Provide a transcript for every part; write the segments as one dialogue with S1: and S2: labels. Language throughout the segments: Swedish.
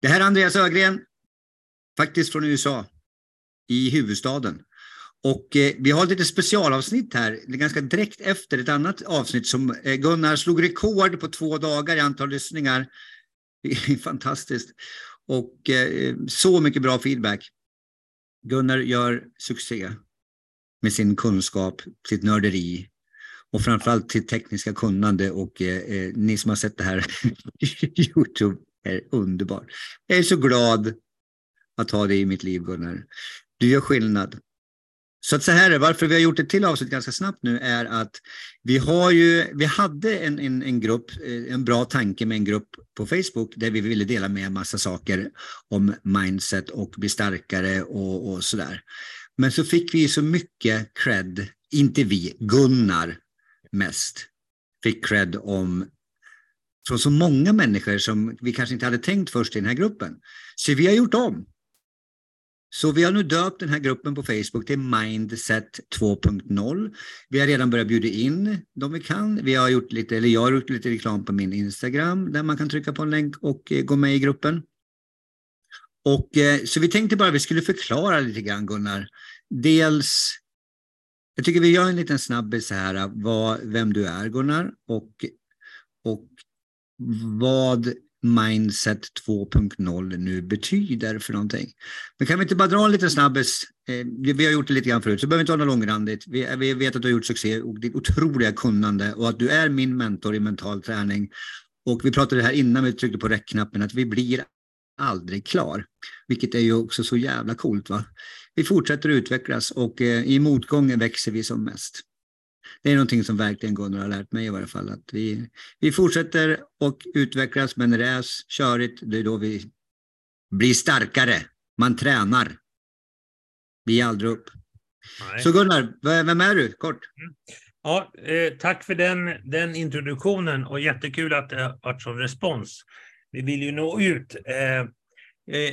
S1: Det här är Andreas Ögren, faktiskt från USA, i huvudstaden. Och eh, vi har ett litet specialavsnitt här, ganska direkt efter ett annat avsnitt som eh, Gunnar slog rekord på två dagar i antal lyssningar. Det är fantastiskt. Och eh, så mycket bra feedback. Gunnar gör succé med sin kunskap, sitt nörderi och framförallt sitt tekniska kunnande och eh, eh ni som har sett det här Youtube är underbart. Jag är så glad att ha dig i mitt liv Gunnar. Du gör skillnad. Så att så här är varför vi har gjort ett till avsnitt ganska snabbt nu är att vi har ju, vi hade en, en, en grupp, eh, en bra tanke med en grupp på Facebook där vi ville dela med en massa saker om mindset och bli starkare och, och sådär. Men så fick vi så mycket cred, inte vi, Gunnar mest, fick cred om från så många människor som vi kanske inte hade tänkt först i den här gruppen. Så vi har gjort om. Så vi har nu döpt den här gruppen på Facebook till Mindset 2.0. Vi har redan börjat bjuda in de vi kan. Vi har gjort lite, eller jag har gjort lite reklam på min Instagram där man kan trycka på en länk och eh, gå med i gruppen. Och, eh, så vi tänkte bara att vi skulle förklara lite grann Gunnar. Dels, jag tycker vi gör en liten snabbis här, vad, vem du är Gunnar och, och vad Mindset 2.0 nu betyder för någonting. Men kan vi inte bara dra en liten snabbis? Eh, vi har gjort det lite grann förut, så behöver inte vara något långrandigt. Vi, vet att du har gjort succé och ditt otroliga kunnande och att du är min mentor i mental träning. Och vi pratade här innan vi tryckte på räckknappen att vi blir aldrig klar, vilket är ju också så jävla coolt. Va? Vi fortsätter utvecklas och eh, i motgången växer vi som mest det är någonting som verkligen Gunnar har lärt mig i varje fall. Att vi, vi fortsätter och utvecklas, men är körigt, det är då vi blir starkare. Man tränar. Vi ger aldrig upp. Nej. Så Gunnar, vem är du? Kort. Mm.
S2: Ja, eh, tack för den, den introduktionen och jättekul att det har varit sån respons. Vi vill ju nå ut. Eh,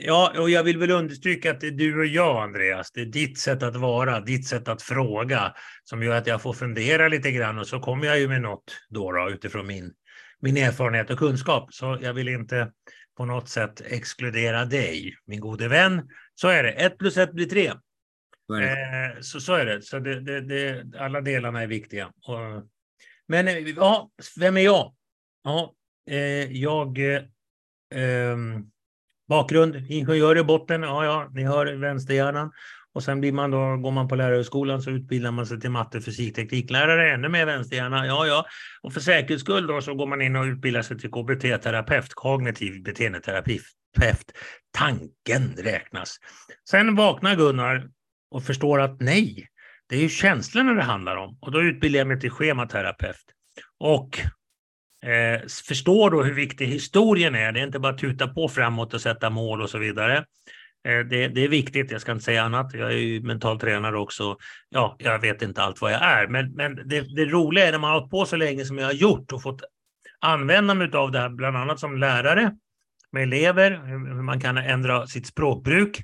S2: ja, och jag vill väl understryka att det är du och jag, Andreas. Det är ditt sätt att vara, ditt sätt att fråga som gör att jag får fundera lite grann och så kommer jag ju med något då, då utifrån min, min erfarenhet och kunskap. Så jag vill inte på något sätt exkludera dig, min gode vän. Så är det. Ett plus ett blir tre. Så, eh, så, så, är det. Så det, det, det, alla delarna är viktiga. Och, men ja, vem är jag? Ja, eh, jag... Eh, Bakgrund, ingenjör i botten, ja, ja, ni hör vänsterhjärnan. Och sen blir man då, går man på lärarhögskolan så utbildar man sig till matte, fysik, tekniklärare, ännu mer vänsterhjärna. Ja, ja. Och för säkerhets skull då så går man in och utbildar sig till KBT-terapeut, kognitiv beteendeterapeut. Tanken räknas. Sen vaknar Gunnar och förstår att nej, det är ju känslorna det handlar om. Och då utbildar jag mig till schematerapeut. Och eh, förstår då hur viktig historien är. Det är inte bara att tuta på framåt och sätta mål och så vidare. Eh, det, det, är viktigt, jag ska inte säga annat. Jag är ju mental tränare också. Ja, jag vet inte allt vad jag är, men, men det, det roliga är när man har hållit på så länge som jag har gjort och fått använda mig av det här, bland annat som lärare med elever, hur man kan ändra sitt språkbruk.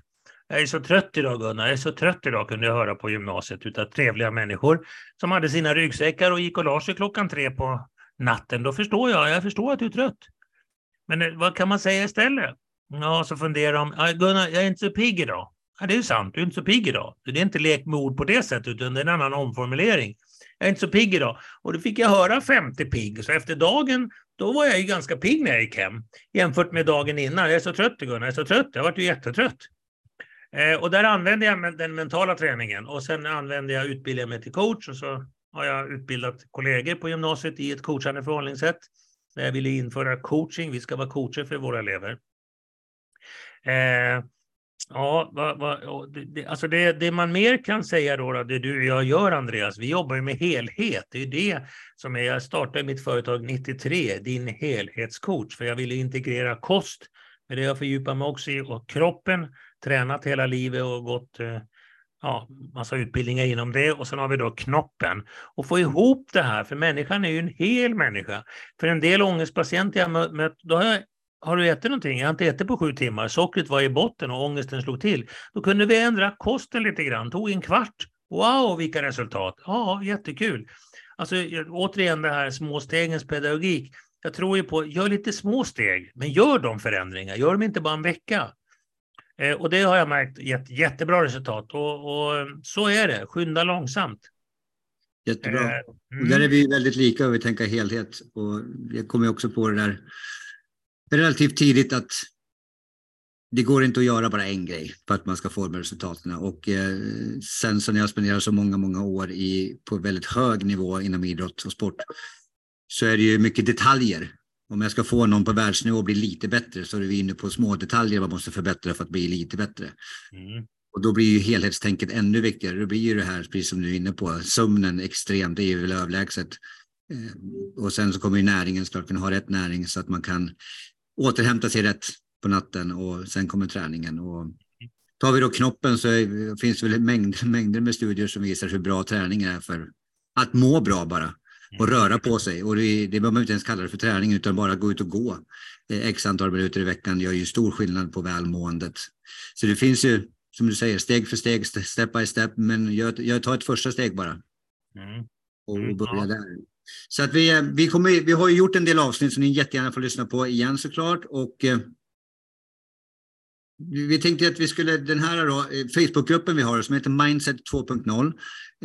S2: Jag är så trött idag Gunnar, jag är så trött idag kunde jag höra på gymnasiet utav trevliga människor som hade sina ryggsäckar och gick och la sig klockan tre på natten, då förstår jag, jag förstår att du är trött. Men eh, vad kan man säga istället? Ja, så funderar de, Gunnar, jag är inte så pigg idag. Ja, det är sant, du är inte så pigg idag. Det är inte lek med ord på det sättet, utan det är en annan omformulering. Jag är inte så pigg idag. Och då fick jag höra 50 pigg, så efter dagen, då var jag ju ganska pigg när jag gick hem. Jämfört med dagen innan. Jag är så trött Gunnar, jag är så trött. Jag varit ju jättetrött. Eh, och där använde jag den mentala träningen och sen använde jag utbildningen mig till coach och så har jag utbildat kollegor på gymnasiet i ett coachande förhållningssätt. Eh, jag ville införa coaching, vi ska vara coacher för våra elever. Eh, ja, va, va, det, alltså det, det, man mer kan säga då, det du och jag gör Andreas, vi jobbar ju med helhet. Det är det som är, jag startade mitt företag 93, din helhetscoach, för jag ville integrera kost, men det jag fördjupar mig också i, och kroppen, tränat hela livet och gått eh, ja, massa utbildningar inom det och sen har vi då knoppen. Och få ihop det här, för människan är ju en hel människa. För en del ångestpatienter jag mött, då har jag har du ätit någonting? Jag har inte ätit på sju timmar. Sockret var i botten och ångesten slog till. Då kunde vi ändra kosten lite grann. Tog en kvart. Wow, vilka resultat! Ja, jättekul. Alltså återigen det här småstegens pedagogik. jag tror ju på, gör lite små steg, men gör de förändringar, gör dem inte bara en vecka. Eh, och det har jag märkt gett jättebra resultat och, och så är det, skynda långsamt.
S1: Jättebra. Eh, mm. Och där är vi väldigt lika och vi tänker helhet. Och jag kommer också på det där relativt tidigt att det går inte att göra bara en grej för att man ska få de resultaten. Och eh, sen så när jag spenderar så många, många år i, på väldigt hög nivå inom idrott och sport så är det ju mycket detaljer. Om jag ska få någon på världsnivå att bli lite bättre så är vi inne på små detaljer man måste förbättra för att bli lite bättre. Mm. Och då blir ju helhetstänket ännu viktigare. Då blir ju det här, precis som du är inne på, sömnen extremt, det är väl överlägset. Eh, och sen så kommer ju näringen såklart kunna ha rätt näring så att man kan återhämta sig rätt på natten och sen kommer träningen. Och tar vi då knoppen så är, finns det väl mängder, mängder med studier som visar hur bra träning är för att må bra bara och röra på sig. Och det, det behöver man inte ens kalla det för träning utan bara gå ut och gå eh, x antal minuter i veckan gör ju stor skillnad på välmåendet. Så det finns ju, som du säger, steg för steg, step by step, men jag, jag tar ett första steg bara. Mm. Och, och börja där. Så att vi, vi, kommer, vi har ju gjort en del avsnitt som ni jättegärna får lyssna på igen såklart. Och, eh, vi tänkte att vi skulle, den här då, eh, Facebookgruppen vi har som heter Mindset 2.0.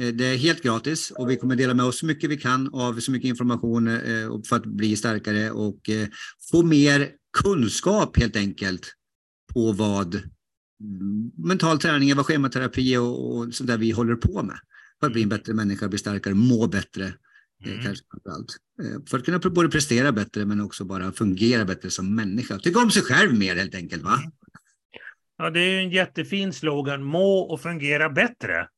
S1: Eh, det är helt gratis och vi kommer dela med oss så mycket vi kan av så mycket information eh, för att bli starkare och få mer kunskap helt enkelt på vad mm, mental träning, vad schematerapi och, och sånt där vi håller på med. För att bli en bättre människa, bli starkare, må bättre. Mm. Kanske allt. För att kunna både prestera bättre men också bara fungera bättre som människa. Tycka om sig själv mer helt enkelt. va?
S2: Ja, det är en jättefin slogan. Må och fungera bättre.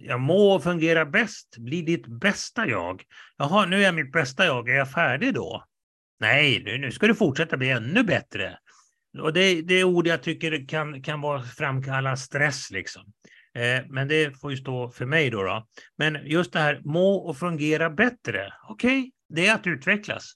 S2: Jag må och fungera bäst. Bli ditt bästa jag. Jaha, nu är jag mitt bästa jag. Är jag färdig då? Nej, nu, nu ska du fortsätta bli ännu bättre. Och det, det är ord jag tycker kan, kan vara framkalla stress. Liksom. Eh, men det får ju stå för mig då, då. Men just det här må och fungera bättre. Okej, okay, det är att utvecklas.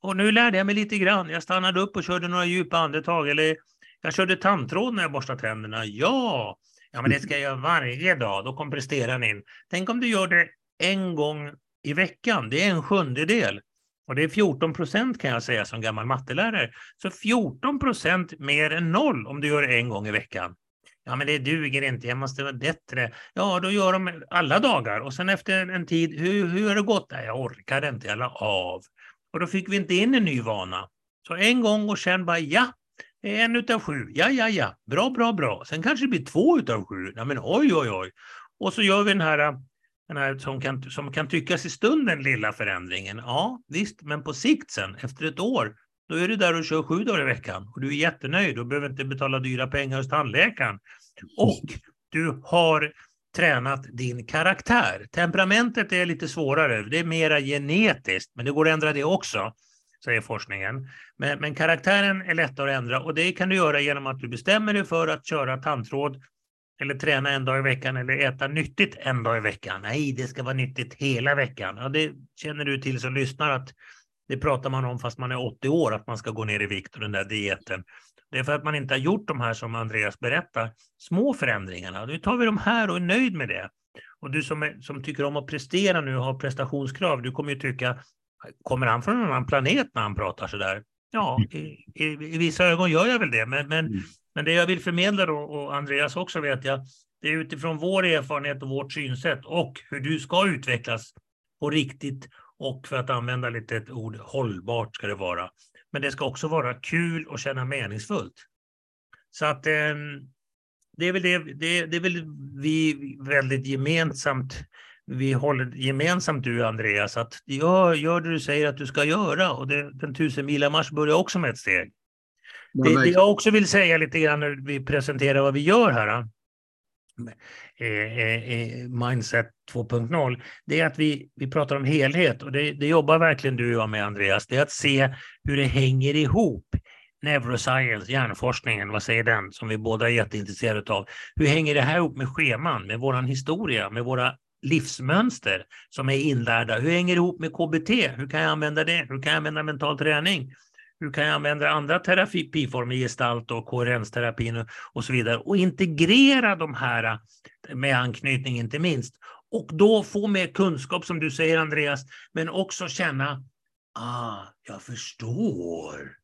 S2: Och nu lärde jag mig lite grann. Jag stannade upp och körde några djupa andetag. Eller jag körde tandtråd när jag borstade tänderna. Ja, ja men det ska jag göra varje dag. Då kom presteran in. Tänk om du gör det en gång i veckan. Det är en sjundedel. Och det är 14 procent kan jag säga som gammal mattelärare. Så 14 procent mer än noll om du gör det en gång i veckan. Ja, men det duger inte, jag måste vara bättre. Ja, då gör de alla dagar och sen efter en tid, hur, hur har det gått? Nej, jag orkar inte, jag la av. Och då fick vi inte in en ny vana. Så en gång och sen bara, ja, en utav sju. Ja, ja, ja, bra, bra, bra. Sen kanske det blir två utav sju. Ja, men oj, oj, oj. Och så gör vi den här, den här som, kan, som kan tyckas i stunden lilla förändringen. Ja, visst, men på sikt sen, efter ett år, då är du där och kör sju dagar i veckan och du är jättenöjd och behöver inte betala dyra pengar hos tandläkaren. Och du har tränat din karaktär. Temperamentet är lite svårare, det är mera genetiskt, men det går att ändra det också, säger forskningen. Men, men karaktären är lättare att ändra och det kan du göra genom att du bestämmer dig för att köra tandtråd eller träna en dag i veckan eller äta nyttigt en dag i veckan. Nej, det ska vara nyttigt hela veckan. Ja, det känner du till som lyssnar att det pratar man om fast man är 80 år, att man ska gå ner i vikt och den där dieten. Det är för att man inte har gjort de här som Andreas berättar, små förändringarna. Nu tar vi de här och är nöjd med det. Och du som, är, som tycker om att prestera nu och har prestationskrav, du kommer ju tycka, kommer han från en annan planet när han pratar så där? Ja, i, i, i vissa ögon gör jag väl det, men, men, mm. men det jag vill förmedla då, och Andreas också vet jag, det är utifrån vår erfarenhet och vårt synsätt och hur du ska utvecklas på riktigt och för att använda lite ett ord, hållbart ska det vara. Men det ska också vara kul och känna meningsfullt. Så att eh, det, är väl det, det, det är väl vi väldigt gemensamt vi håller gemensamt du Andreas, att gör, gör det du säger att du ska göra. Och det, den tusen mars börjar också med ett steg. Det, det, jag också vill säga lite grann när vi presenterar vad vi gör här, Eh, eh, eh, mindset 2.0, det är att vi, vi pratar om helhet och det, det jobbar verkligen du och jag med Andreas. Det är att se hur det hänger ihop. Neuroscience, hjärnforskningen, vad säger den, som vi båda är jätteintresserade av. Hur hänger det här ihop med scheman, med vår historia, med våra livsmönster som är inlärda? Hur hänger det ihop med KBT? Hur kan jag använda det? Hur kan jag använda mental träning? Hur kan jag använda andra terapiformer, gestalt och koherensterapin och så vidare och integrera de här eh, med anknytning inte minst Och då få mer kunskap som du säger Andreas, men också känna, ah, jag förstår.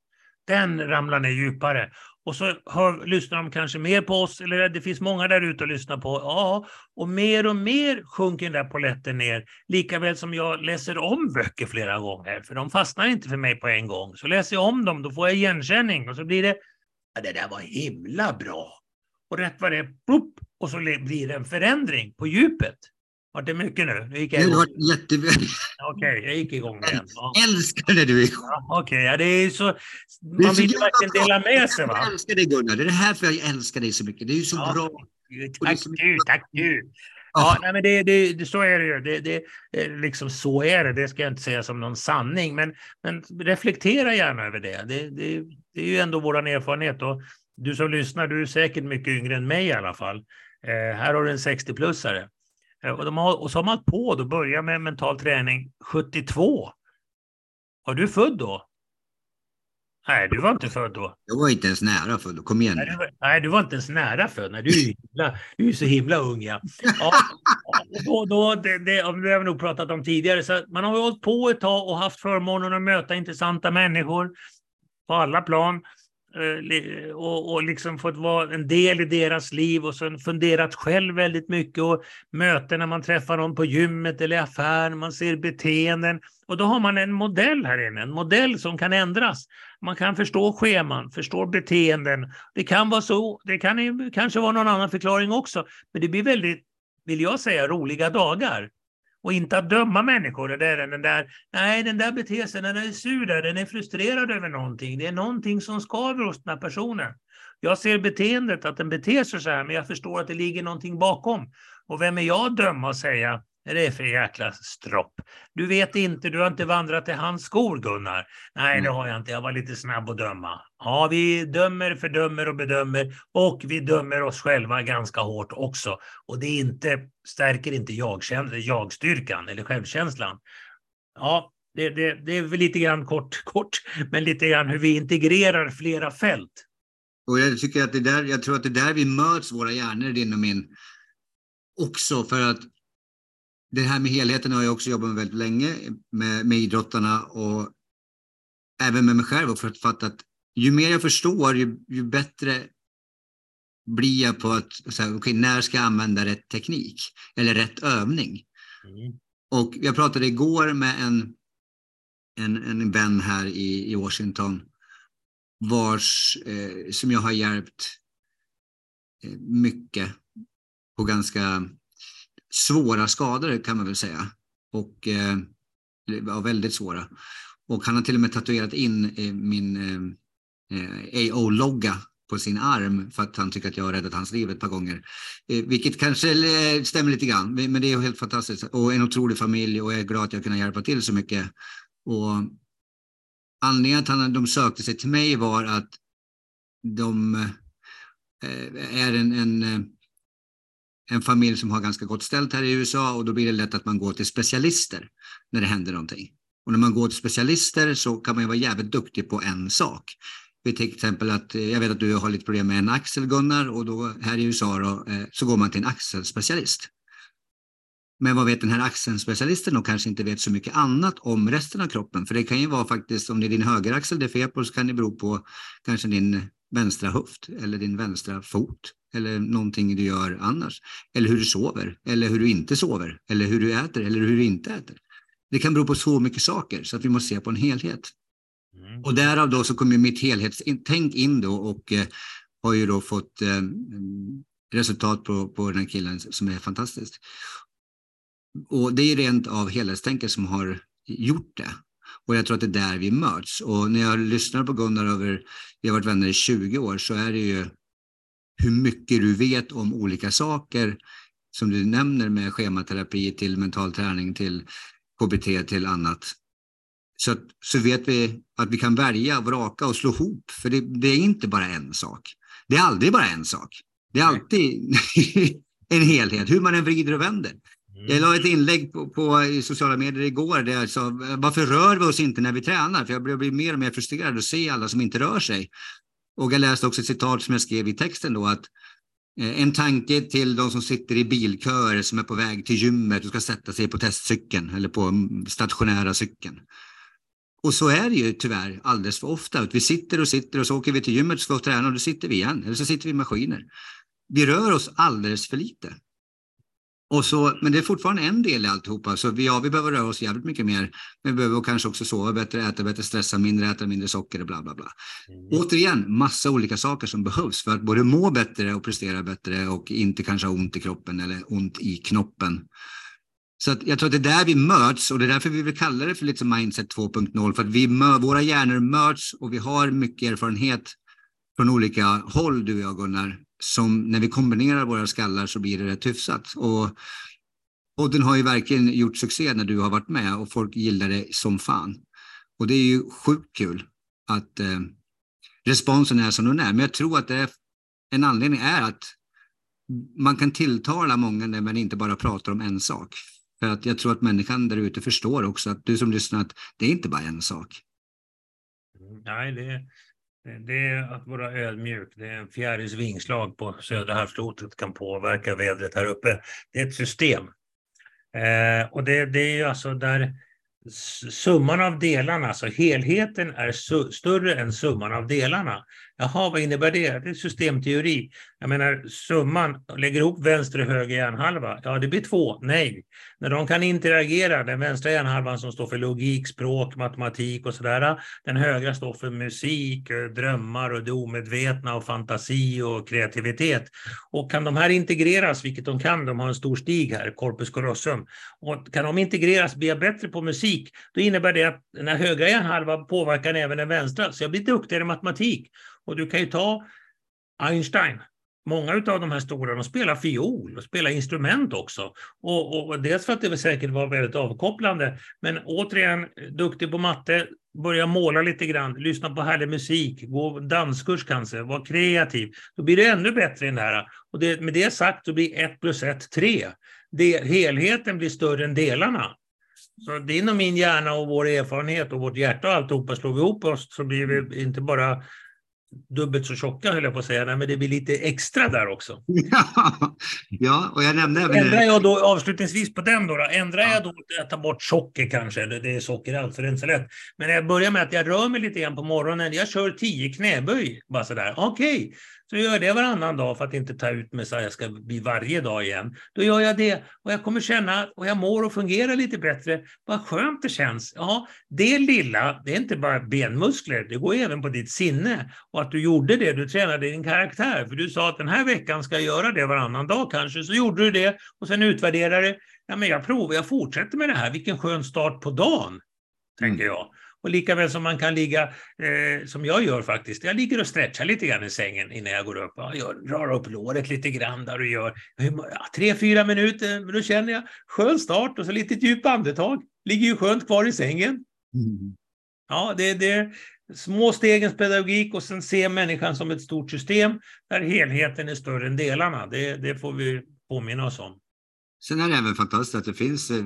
S2: Den ramlar ner djupare. Och så hör, lyssnar de kanske mer på oss, eller det finns många där ute att lyssna på. Ja, och mer och mer sjunker den där poletten ner. Likaväl som jag läser om böcker flera gånger, för de fastnar inte för mig på en gång. Så läser jag om dem, då får jag igenkänning och så blir det, ja, det där var himla bra. Och rätt vad det är, och så blir det en förändring på djupet. Var det mycket nu? Nu gick jag igång.
S1: var jättebra.
S2: Okej, jag gick igång igen. Ja.
S1: Älskar när du är igång.
S2: Ja, Okej, ja, det är så... Man
S1: så
S2: vill ju verkligen dela med sig, va?
S1: Jag älskar dig Gunnar. Det är det här för jag älskar dig så mycket. Det är ju så
S2: Ja.
S1: bra.
S2: Tack du, tack du. Ja, nej, men det, det, så är det ju. Det, det, liksom så är det. Det ska jag inte säga som någon sanning, men, men reflektera gärna över det. Det, det. det är ju ändå vår erfarenhet. Och du som lyssnar, du är säkert mycket yngre än mig i alla fall. Eh, här har du en 60-plussare. Eh, och, de har, och så har man på att börja med mental träning 72. Var du född då? Nej, du var inte född då.
S1: Jag var inte ens nära för Kom igen
S2: Nej, du var, nej, du var inte ens nära född. Nej, du, är himla, du är så himla ung. Ja. Ja, då, då, det, det, det har vi nog pratat om tidigare. Så man har hållit på ett tag och haft förmånen att möta intressanta människor på alla plan. Eh, och, och liksom fått vara en del i deras liv och sen funderat själv väldigt mycket och möten när man träffar någon på gymmet eller i affären, man ser beteenden. Och då har man en modell här inne, en modell som kan ändras. Man kan förstå scheman, förstå beteenden. Det kan vara så, det kan ju kanske vara någon annan förklaring också, men det blir väldigt, vill jag säga, roliga dagar. Och inte att döma människor. Det är den där, nej, den där beter sig, den är sur där, den är frustrerad över någonting. Det är någonting som skaver hos den här personen. Jag ser beteendet, att den beter sig så här, men jag förstår att det ligger någonting bakom. Och vem är jag att döma och säga, är det för jäkla stropp? Du vet inte, du har inte vandrat i hans skor, Gunnar. Nej, det
S1: Mm.
S2: har jag inte. Jag var lite snabb att döma. Ja, vi dömer, fördömer och bedömer och vi dömer oss själva ganska hårt också. Och det inte, stärker inte jag, jagstyrkan eller självkänslan. Ja, det, det, det är väl lite grann kort, kort, men lite grann hur vi integrerar flera fält.
S1: Och jag tycker att det där, jag tror att det är där vi möts, våra hjärnor, din och min. Också för att det här med helheten har jag också jobbat med väldigt länge med, med idrottarna och även med mig själv och förstått att ju mer jag förstår, ju, ju bättre blir jag på att, så här, okay, när ska jag använda rätt teknik eller rätt övning? Och jag pratade igår med en, en, en vän här i, i Washington vars, eh, som jag har hjälpt eh, mycket på ganska svåra skador kan man väl säga. Och eh, ja, väldigt svåra. Och han har till och med tatuerat in eh, min eh, eh AO-logga på sin arm för att han tycker att jag har räddat hans liv ett par gånger. Eh, vilket kanske eh, stämmer lite grann, men det är helt fantastiskt. Och en otrolig familj och jag är glad att jag kunnat hjälpa till så mycket. Och anledningen att han, de sökte sig till mig var att de eh, är en, en, eh, en familj som har ganska gott ställt här i USA och då blir det lätt att man går till specialister när det händer någonting. Och när man går till specialister så kan man ju vara jävligt duktig på en sak. Vi till exempel att, eh, jag vet att du har lite problem med en axel Gunnar och då här i USA då, eh, så går man till en axelspecialist. Men vad vet den här axelspecialisten och kanske inte vet så mycket annat om resten av kroppen. För det kan ju vara faktiskt, om det är din högeraxel det är fel på så kan det bero på kanske din vänstra höft eller din vänstra fot eller någonting du gör annars. Eller hur du sover eller hur du inte sover eller hur du äter eller hur du inte äter. Det kan bero på så mycket saker så att vi måste se på en helhet.
S2: Mm.
S1: Och därav då så kommer mitt helhetstänk in då och eh, har ju då fått eh, resultat på, på den här killen som är fantastiskt. Och det är rent av helhetstänket som har gjort det. Och jag tror att det är där vi möts. Och när jag lyssnar på Gunnar över, vi har varit vänner i 20 år, så är det ju hur mycket du vet om olika saker som du nämner med schematerapi till mental träning till KBT till annat. Så, att- så vet vi att vi kan välja, vraka och slå ihop. För det, det är inte bara en sak. Det är aldrig bara en sak. Det är alltid en helhet, hur man än vrider och vänder. Jag la ett inlägg på, på sociala medier igår där jag sa, varför rör vi oss inte när vi tränar? För jag börjar bli mer och mer frustrerad att se alla som inte rör sig. Och jag läste också ett citat som jag skrev i texten då att eh, en tanke till de som sitter i bilköer som är på väg till gymmet och ska sätta sig på testcykeln eller på mm, stationära cykeln. Och så är det ju tyvärr alldeles för ofta. Vi sitter och sitter och så åker vi till gymmet och ska träna och då sitter vi igen. Eller så sitter vi i maskiner. Vi rör oss alldeles för lite. Och så, men det är fortfarande en del i alltihopa. Så vi, ja, vi behöver röra oss jävligt mycket mer. Men vi behöver kanske också sova bättre, äta bättre, stressa mindre, äta mindre socker och bla bla bla. Mm. Återigen, massa olika saker som behövs för att både må bättre och prestera bättre och inte kanske ha ont i kroppen eller ont i knoppen. Så jag tror att det är där vi möts och det är därför vi vill kalla det för lite som Mindset 2.0. För att vi, våra hjärnor möts och vi har mycket erfarenhet från olika håll, du och jag Gunnar, som när vi kombinerar våra skallar så blir det rätt hyfsat. Och podden har ju verkligen gjort succé när du har varit med och folk gillar det som fan. Och det är ju sjukt kul att eh, responsen är som den är. Men jag tror att det är, en anledning är att man kan tilltala många när man inte bara pratar om en sak. För att jag tror att människan där ute förstår också att du som lyssnar att det är inte bara en sak.
S2: Mm, nej, det, det är att vara ödmjuk. Det är en fjärils vingslag på södra halvklotet kan påverka vädret här uppe. Det är ett system. Eh, och det, det är ju alltså där summan av delarna, alltså helheten är större än summan av delarna. Jaha, vad innebär det? Det är systemteori. Jag menar, summan, lägger ihop vänster och höger hjärnhalva, ja det blir två, nej. När de kan interagera, den vänstra hjärnhalvan som står för logik, språk, matematik och sådär, den högra står för musik, eh, drömmar och det omedvetna och fantasi och kreativitet. Och kan de här integreras, vilket de kan, de har en stor stig här, corpus callosum, och kan de integreras, bli bättre på musik, då innebär det att den här högra hjärnhalvan påverkar även den vänstra, så jag blir duktigare i matematik. Och du kan ju ta Einstein. Många av de här stora de spelar fiol och spelar instrument också. Och, och dels för att det säkert var väldigt avkopplande, men återigen duktig på matte, börja måla lite grann, lyssna på härlig musik, gå danskurs kanske, var kreativ. Då blir det ännu bättre i den här. Och det, med det sagt så blir ett plus ett tre. Det, helheten blir större än delarna. Så din och min hjärna och vår erfarenhet och vårt hjärta och alltihopa slår vi ihop oss så blir vi inte bara dubbelt så tjocka höll jag på att säga, Nej, men det blir lite extra där också.
S1: Ja, och jag nämnde även...
S2: Ändrar jag då avslutningsvis på den då, då ändrar ja. jag då att jag tar bort socker kanske, eller det är socker allt, så det är inte så lätt. Men jag börjar med att jag rör mig lite grann på morgonen, jag kör tio knäböj, bara sådär, okej. Okay. Så gör jag det varannan dag för att inte ta ut mig så att jag ska bli varje dag igen. Då gör jag det och jag kommer känna och jag mår och fungerar lite bättre. Vad skönt det känns. Ja, det lilla, det är inte bara benmuskler, det går även på ditt sinne. Och att du gjorde det, du tränade din karaktär. För du sa att den här veckan ska jag göra det varannan dag kanske, så gjorde du det och sen utvärderade Ja, men jag provar, jag fortsätter med det här. Vilken skön start på dagen, tänker mm. jag. Och lika väl som man kan ligga, eh, som jag gör faktiskt, jag ligger och stretchar lite grann i sängen innan jag går upp. Jag drar upp låret lite grann där och gör ja, tre, fyra minuter, men då känner jag skön start och så lite djupt andetag. Ligger ju skönt kvar i sängen. Mm. Ja, det, det små stegens pedagogik och sen se människan som ett stort system där helheten är större än delarna. Det, det får vi påminna oss om.
S1: Sen är det även fantastiskt att det finns eh,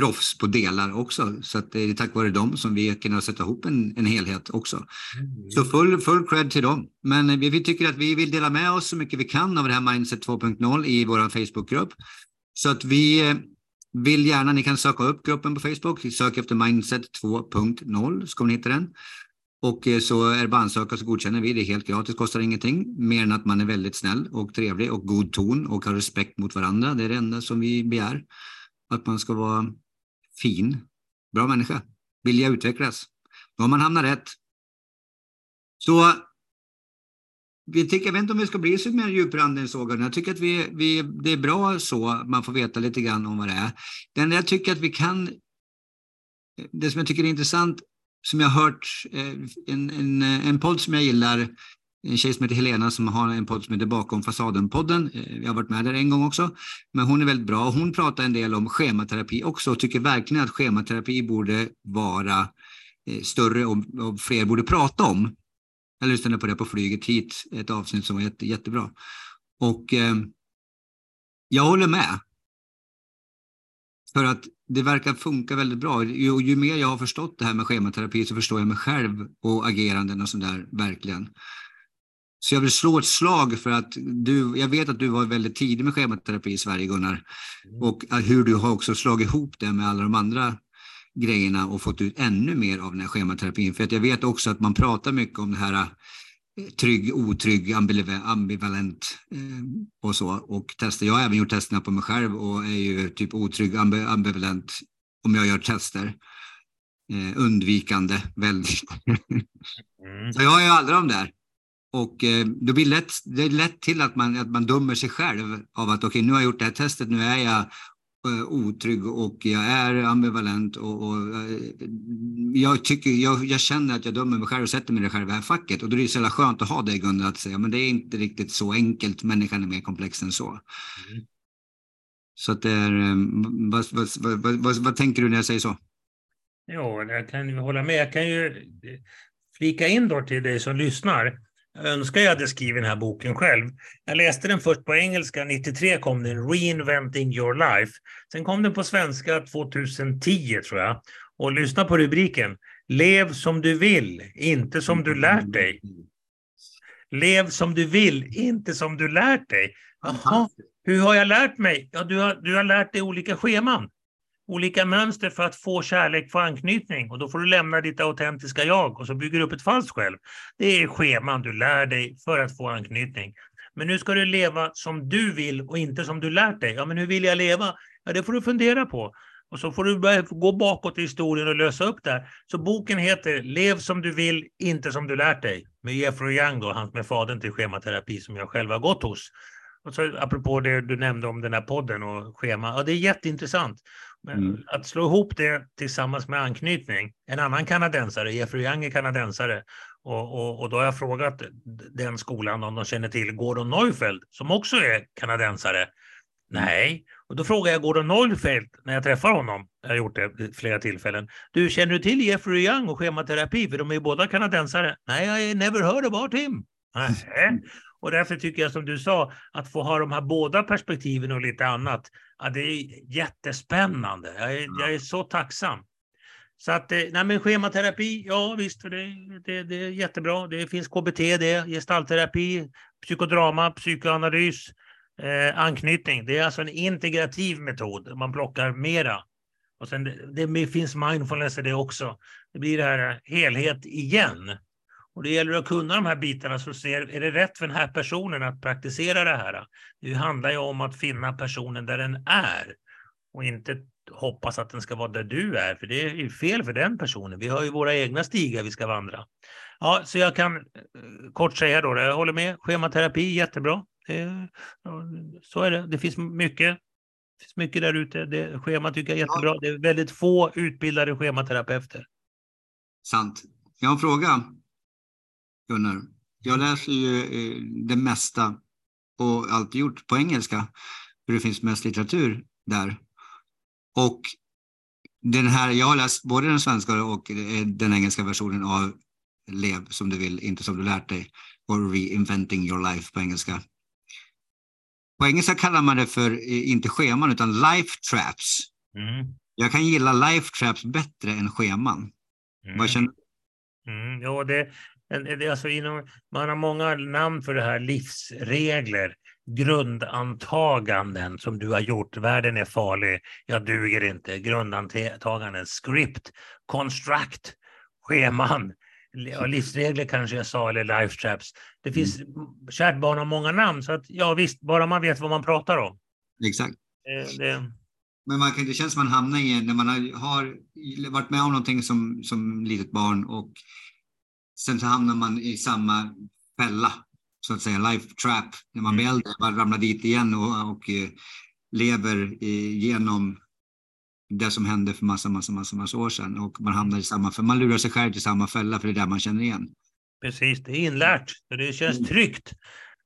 S1: proffs på delar också. Så att det är tack vare dem som vi kan sätta ihop en, en helhet också. Mm. Så full, full cred till dem. Men vi, vi, tycker att vi vill dela med oss så mycket vi kan av det här Mindset 2.0 i vår Facebookgrupp. Så att vi eh, vill gärna, ni kan söka upp gruppen på Facebook, sök efter Mindset 2.0 så kommer ni hitta den. Och eh, så är det bara ansöka så godkänner vi. Det är helt gratis, kostar ingenting. Mer än att man är väldigt snäll och trevlig och god ton och har respekt mot varandra. Det är det enda som vi begär. Att man ska vara fin, bra människa, vilja utvecklas. Då har man hamnat rätt. Så vi tycker, jag vet inte om vi ska bli så mer djuprande än så, Jag tycker att vi, vi, det är bra så, man får veta lite grann om vad det är. Den jag tycker att vi kan, det som jag tycker är intressant, som jag har hört, eh, en, en, en podd som jag gillar, en tjej som heter Helena som har en podd som heter Bakom fasaden-podden. Eh, jag har varit med där en gång också. Men hon är väldigt bra. Hon pratar en del om schematerapi också och tycker verkligen att schematerapi borde vara eh, större och, och fler borde prata om. Jag lyssnade på det på flyget hit, ett avsnitt som var jätte, jättebra. Och eh, jag håller med. För att det verkar funka väldigt bra. Ju, ju mer jag har förstått det här med schematerapi så förstår jag mig själv och ageranden och sådär verkligen. Så jag vill slå ett slag för att du, jag vet att du var väldigt tidig med schematerapi i Sverige Gunnar. Mm. Och hur du har också slagit ihop det med alla de andra grejerna och fått ut ännu mer av den här schematerapin. För att jag vet också att man pratar mycket om det här eh, trygg, otrygg, ambivalent eh, och så. Och tester. Jag har även gjort testerna på mig själv och är ju typ otrygg, ambivalent om jag gör tester. Eh, undvikande väldigt. Mm. Så jag har ju aldrig de där. Och då blir lätt, det är lätt till att man, att man dömer sig själv av att okej, okay, nu har jag gjort det här testet, nu är jag otrygg och jag är ambivalent och, och eh, jag, tycker, jag, jag, känner att jag dömer mig själv och sätter mig själv i det här facket. Och då är det så jävla skönt att ha det Gunnar, att säga men det är inte riktigt så enkelt, människan är mer komplex än så. Mm. Så att det är, vad, vad, vad, vad, tänker du när jag säger så?
S2: Ja, jag kan hålla med. Jag kan ju flika in då till dig som lyssnar jag önskar jag hade skrivit den här boken själv. Jag läste den först på engelska, 93 kom den, Reinventing your life. Sen kom den på svenska 2010 tror jag. Och lyssna på rubriken. Lev som du vill, inte som du lärt dig. Lev som du vill, inte som du lärt dig. Jaha, hur har jag lärt mig? Ja, du har, du har lärt dig olika scheman olika mönster för att få kärlek, få anknytning. Och då får du lämna ditt autentiska jag och så bygger du upp ett falskt själv. Det är scheman du lär dig för att få anknytning. Men nu ska du leva som du vill och inte som du lärt dig. Ja, men hur vill jag leva? Ja, det får du fundera på. Och så får du börja gå bakåt i historien och lösa upp det. Så boken heter Lev som du vill, inte som du lärt dig. Med Jeffrey Young, då, han med fadern till schematerapi som jag själv har gått hos. Och så, apropå det du nämnde om den här podden och schema. Ja, det är jätteintressant. Men mm. att slå ihop det tillsammans med anknytning. En annan kanadensare, Jeffrey Young är kanadensare. Och, och, och, då har jag frågat den skolan om de känner till Gordon Neufeld som också är kanadensare. Nej, och då frågar jag Gordon Neufeld när jag träffar honom. Jag har gjort det flera tillfällen. Du, känner du till Jeffrey Young och schematerapi? För de är ju båda kanadensare. Nej, I never heard about him. Nej. Och därför tycker jag som du sa, att få ha de här båda perspektiven och lite annat, ja, det är jättespännande. Jag är, jag är så tacksam. Så att, eh, nej men schematerapi, ja visst, det, det, det är jättebra. Det finns KBT, det, gestaltterapi, psykodrama, psykoanalys, eh, anknytning. Det är alltså en integrativ metod. Man plockar mera. Och sen det, det finns mindfulness i det också. Det blir det här helhet igen. Och det gäller att kunna de här bitarna så ser, är det rätt för den här personen att praktisera det här. Det handlar ju om att finna personen där den är och inte hoppas att den ska vara där du är, för det är ju fel för den personen. Vi har ju våra egna stigar vi ska vandra. Ja, så jag kan eh, kort säga då, jag håller med, schematerapi jättebra. Det, så är det, det finns mycket. Det finns mycket där ute. Det, schema tycker jag är jättebra. Det är väldigt få utbildade schematerapeuter.
S1: Sant. Jag har en fråga. Gunnar. Jag läser ju eh, det mesta och alltid gjort på engelska, för det finns mest litteratur där. Och den här, jag har läst både den svenska och eh, den engelska versionen av Lev som du vill, inte som du lärt dig, och Reinventing your life på engelska. På engelska kallar man det för, eh, inte scheman, utan life traps. Mm. Jag kan gilla life traps bättre än scheman. Mm. Vad känner du?
S2: Mm, ja, det, Alltså inom, man har många namn för det här, livsregler, grundantaganden som du har gjort. Världen är farlig, jag duger inte. Grundantaganden, script, construct, scheman, livsregler kanske jag sa, eller life traps. Det finns, mm. kärt barn har många namn, så att ja visst, bara man vet vad man pratar om.
S1: Exakt. Det, det... Men man kan, det känns som man hamnar i, när man har, har varit med om någonting som, som litet barn och Sen så hamnar man i samma fälla, så att säga, life trap, när man blir mm. äldre. Man ramlar dit igen och, och eh, lever genom det som hände för massa, massa, massa, massa år sedan. Och man hamnar i samma, för man lurar sig själv till samma fälla, för det är där man känner igen.
S2: Precis, det är inlärt, det känns mm. tryggt.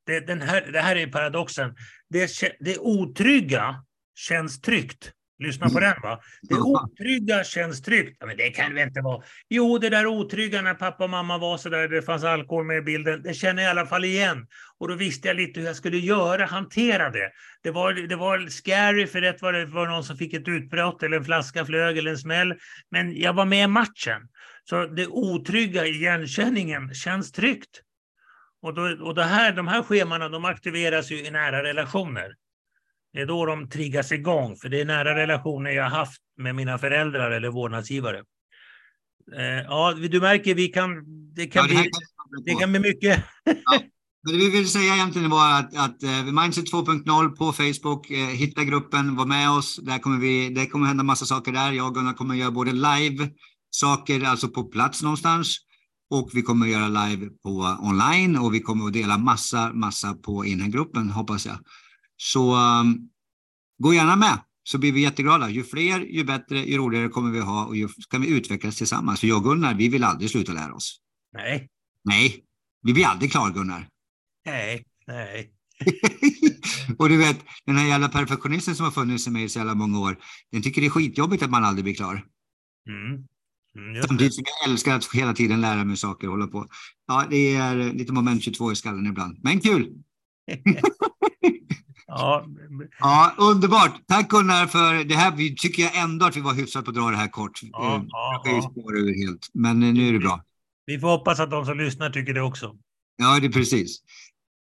S2: Det, den här, det här är paradoxen. Det, det otrygga känns tryggt. Lyssna på den va. Det otrygga känns tryggt. Ja, men det kan det inte vara. Jo, det där otrygga när pappa och mamma var så där, det fanns alkohol med i bilden, det känner jag i alla fall igen. Och då visste jag lite hur jag skulle göra, hantera det. Det var, det var scary, för det var, det var någon som fick ett utbrott, eller en flaska flög, eller en smäll. Men jag var med i matchen. Så det otrygga igenkänningen känns tryggt. Och, då, och det här, de här schemana de aktiveras ju i nära relationer. Det är då de triggas igång, för det är nära relationer jag haft med mina föräldrar eller vårdnadsgivare. Eh, ja, du märker, vi kan, det kan, ja, det bli, det kan bli mycket.
S1: Ja. Det vi vill säga egentligen var att, att uh, Mindset 2.0 på Facebook, uh, hitta gruppen, var med oss. Där kommer vi, det kommer hända massa saker där. Jag och Gunnar kommer göra både live saker, alltså på plats någonstans, och vi kommer göra live på online och vi kommer att dela massa, massa på in i gruppen, hoppas jag. Så um, gå gärna med så blir vi jätteglada. Ju fler, ju bättre, ju roligare kommer vi ha och ju kan vi utvecklas tillsammans. För jag och Gunnar, vi vill aldrig sluta lära oss.
S2: Nej.
S1: Nej, vi blir aldrig klara Gunnar.
S2: Nej, nej.
S1: och du vet, den här jävla perfektionisten som har funnits i mig i så jävla många år, den tycker det är skitjobbigt att man aldrig blir klar. Mm. Mm, Samtidigt som jag älskar att hela tiden lära mig saker och hålla på. Ja, det är lite moment 22 i skallen ibland, men kul! ja. ja, underbart! Tack Gunnar för det här. Vi tycker jag ändå att vi var hyfsat på att dra det här kort. Ja, eh, ja, ja. helt, men nu är det bra.
S2: Vi får hoppas att de som lyssnar tycker det också.
S1: Ja, det är precis.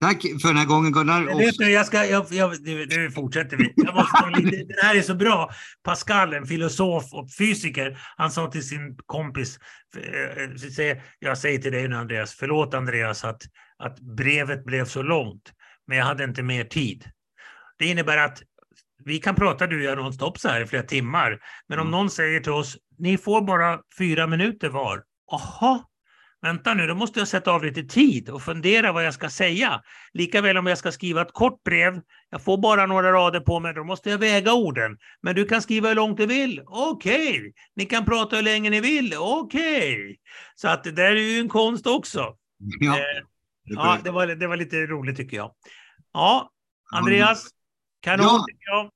S1: Tack för den här gången Gunnar.
S2: Vet du, jag ska, jag, jag, nu, nu fortsätter vi. Jag måste lite, det här är så bra. Pascal, en filosof och fysiker, han sa till sin kompis, eh, jag säger till dig nu Andreas, förlåt Andreas att, att brevet blev så långt, men jag hade inte mer tid. Det innebär att vi kan prata du och jag nonstop så här i flera timmar, men om mm. någon säger till oss, ni får bara fyra minuter var. Aha, vänta nu, då måste jag sätta av lite tid och fundera vad jag ska säga. Likaväl om jag ska skriva ett kort brev, jag får bara några rader på mig, då måste jag väga orden. Men du kan skriva hur långt du vill, okej. Okay. Ni kan prata hur länge ni vill, okej. Okay. Så att det där är ju en konst också. Ja, eh, ja det, var, det var lite roligt tycker jag. Ja, Andreas, kanon ja. jag.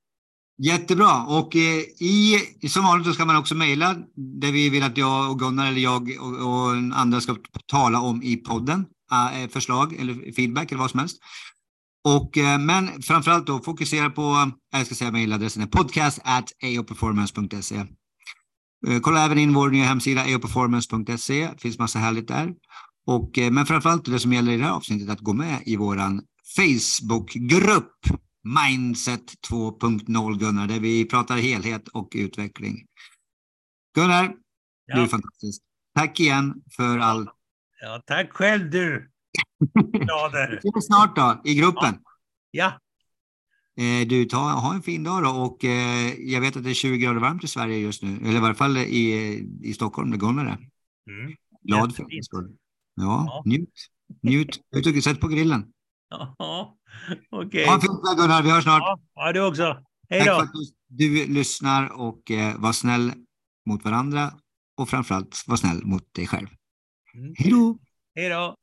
S1: Jättebra. Och eh, i, som vanligt så ska man också mejla det vi vill att jag och Gunnar eller jag och, och andra ska tala om i podden. Äh, förslag eller feedback eller vad som helst. Och, eh, men framförallt då fokusera på, jag ska säga mejladressen är podcast at aoperformance.se. Eh, kolla även in vår nya hemsida aoperformance.se. Det finns massa härligt där. Och, eh, men framförallt det som gäller i det här avsnittet att gå med i våran Facebookgrupp Mindset 2.0 Gunnar, där vi pratar helhet och utveckling. Gunnar, ja. du är fantastisk. Tack igen för all...
S2: Ja, tack själv du.
S1: Vi snart då, i gruppen.
S2: Ja.
S1: Eh, du, ta, ha en fin dag då och eh, jag vet att det är 20 grader varmt i Sverige just nu, eller i varje fall i, i Stockholm, där Gunnar är. Mm. Glad för det. Ja, ja, njut. Njut. Sätt på grillen.
S2: Ja. Okej. Okay.
S1: Ha en fin dag Gunnar, vi hörs snart. Ja,
S2: ja du också. Hej då.
S1: Tack för att du, du lyssnar och eh, var snäll mot varandra och framförallt var snäll mot dig själv. Mm. Hej då.
S2: Hej då.